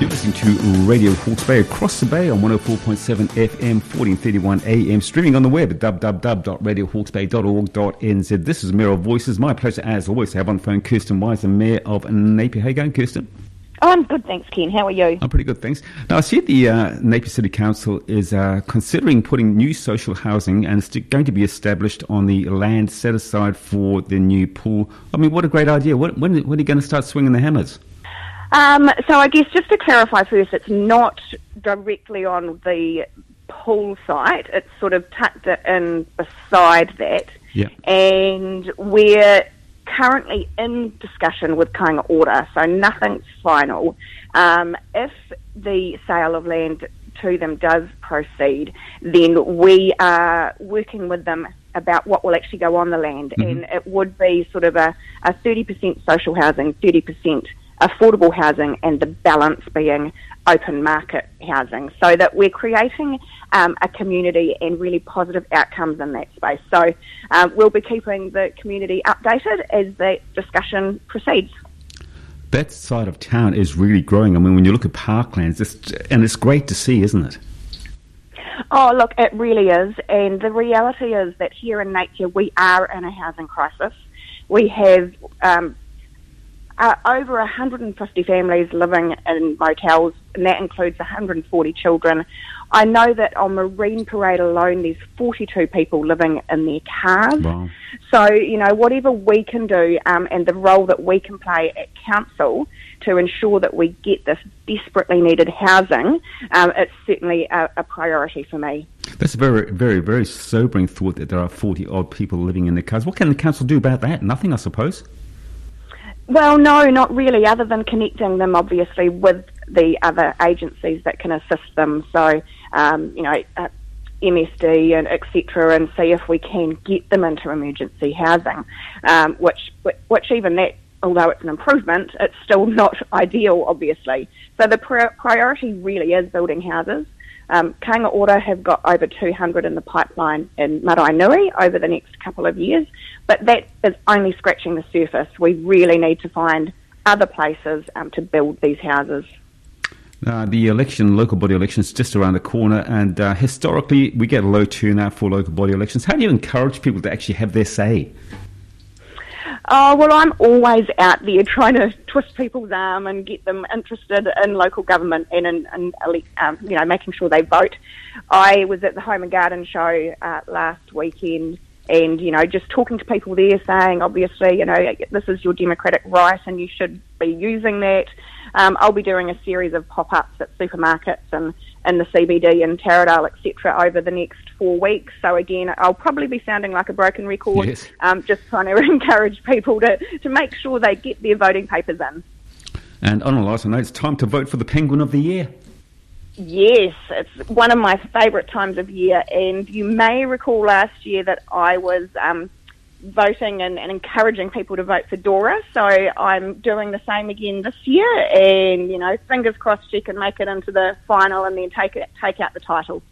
You're listening to Radio Hawke's Bay across the bay on 104.7 FM, 1431 AM, streaming on the web at www.radiohawksbay.org.nz. This is Mayoral Voices. My pleasure, as always, to have on the phone Kirsten Wise, the Mayor of Napier. How you going, Kirsten? Oh, I'm good, thanks, Ken. How are you? I'm pretty good, thanks. Now, I see the uh, Napier City Council is uh, considering putting new social housing and it's going to be established on the land set aside for the new pool. I mean, what a great idea. When, when, when are you going to start swinging the hammers? Um, so I guess just to clarify first, it's not directly on the pool site. It's sort of tucked in beside that. Yeah. And we're currently in discussion with Kainga Ora, so nothing's final. Um, if the sale of land to them does proceed, then we are working with them about what will actually go on the land, and it would be sort of a, a 30% social housing, 30% affordable housing, and the balance being open market housing, so that we're creating um, a community and really positive outcomes in that space. So um, we'll be keeping the community updated as that discussion proceeds. That side of town is really growing. I mean, when you look at parklands, it's, and it's great to see, isn't it? Oh, look, it really is. And the reality is that here in Napier, we are in a housing crisis. We have um, uh, over 150 families living in motels, and that includes 140 children. I know that on Marine Parade alone, there's 42 people living in their cars. Wow. So, you know, whatever we can do um, and the role that we can play at council to ensure that we get this desperately needed housing, um, it's certainly a, a priority for me. That's a very, very, very sobering thought that there are 40 odd people living in their cars. What can the council do about that? Nothing, I suppose. Well, no, not really, other than connecting them obviously with the other agencies that can assist them. So, um, you know, uh, MSD and etc., and see if we can get them into emergency housing, um, which which even that, although it's an improvement, it's still not ideal, obviously. So the pri- priority really is building houses. Um, Kainga Ora have got over 200 in the pipeline in Maraenui over the next couple of years, but that is only scratching the surface. We really need to find other places um, to build these houses. Uh, the election, local body elections, just around the corner, and uh, historically we get a low turnout for local body elections. How do you encourage people to actually have their say? Oh, well, I'm always out there trying to twist people's arm and get them interested in local government and in, in um, you know, making sure they vote. I was at the Home and Garden show uh, last weekend and, you know, just talking to people there saying, obviously, you know, this is your democratic right and you should be using that. Um, I'll be doing a series of pop-ups at supermarkets and in the CBD and Taradale, etc., over the next four weeks. So again, I'll probably be sounding like a broken record, Yes. um, just trying to encourage people to, to make sure they get their voting papers in. And on a lighter note, it's time to vote for the Penguin of the Year. Yes, it's one of my favourite times of year, and you may recall last year that I was um, voting and, and encouraging people to vote for Dora. So I'm doing the same again this year, and you know, fingers crossed she can make it into the final and then take it take out the title.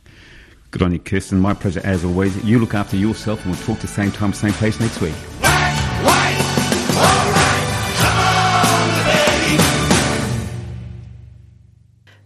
Good on you, Kirsten. My pleasure as always. You look after yourself, and we'll talk the same time, same place next week.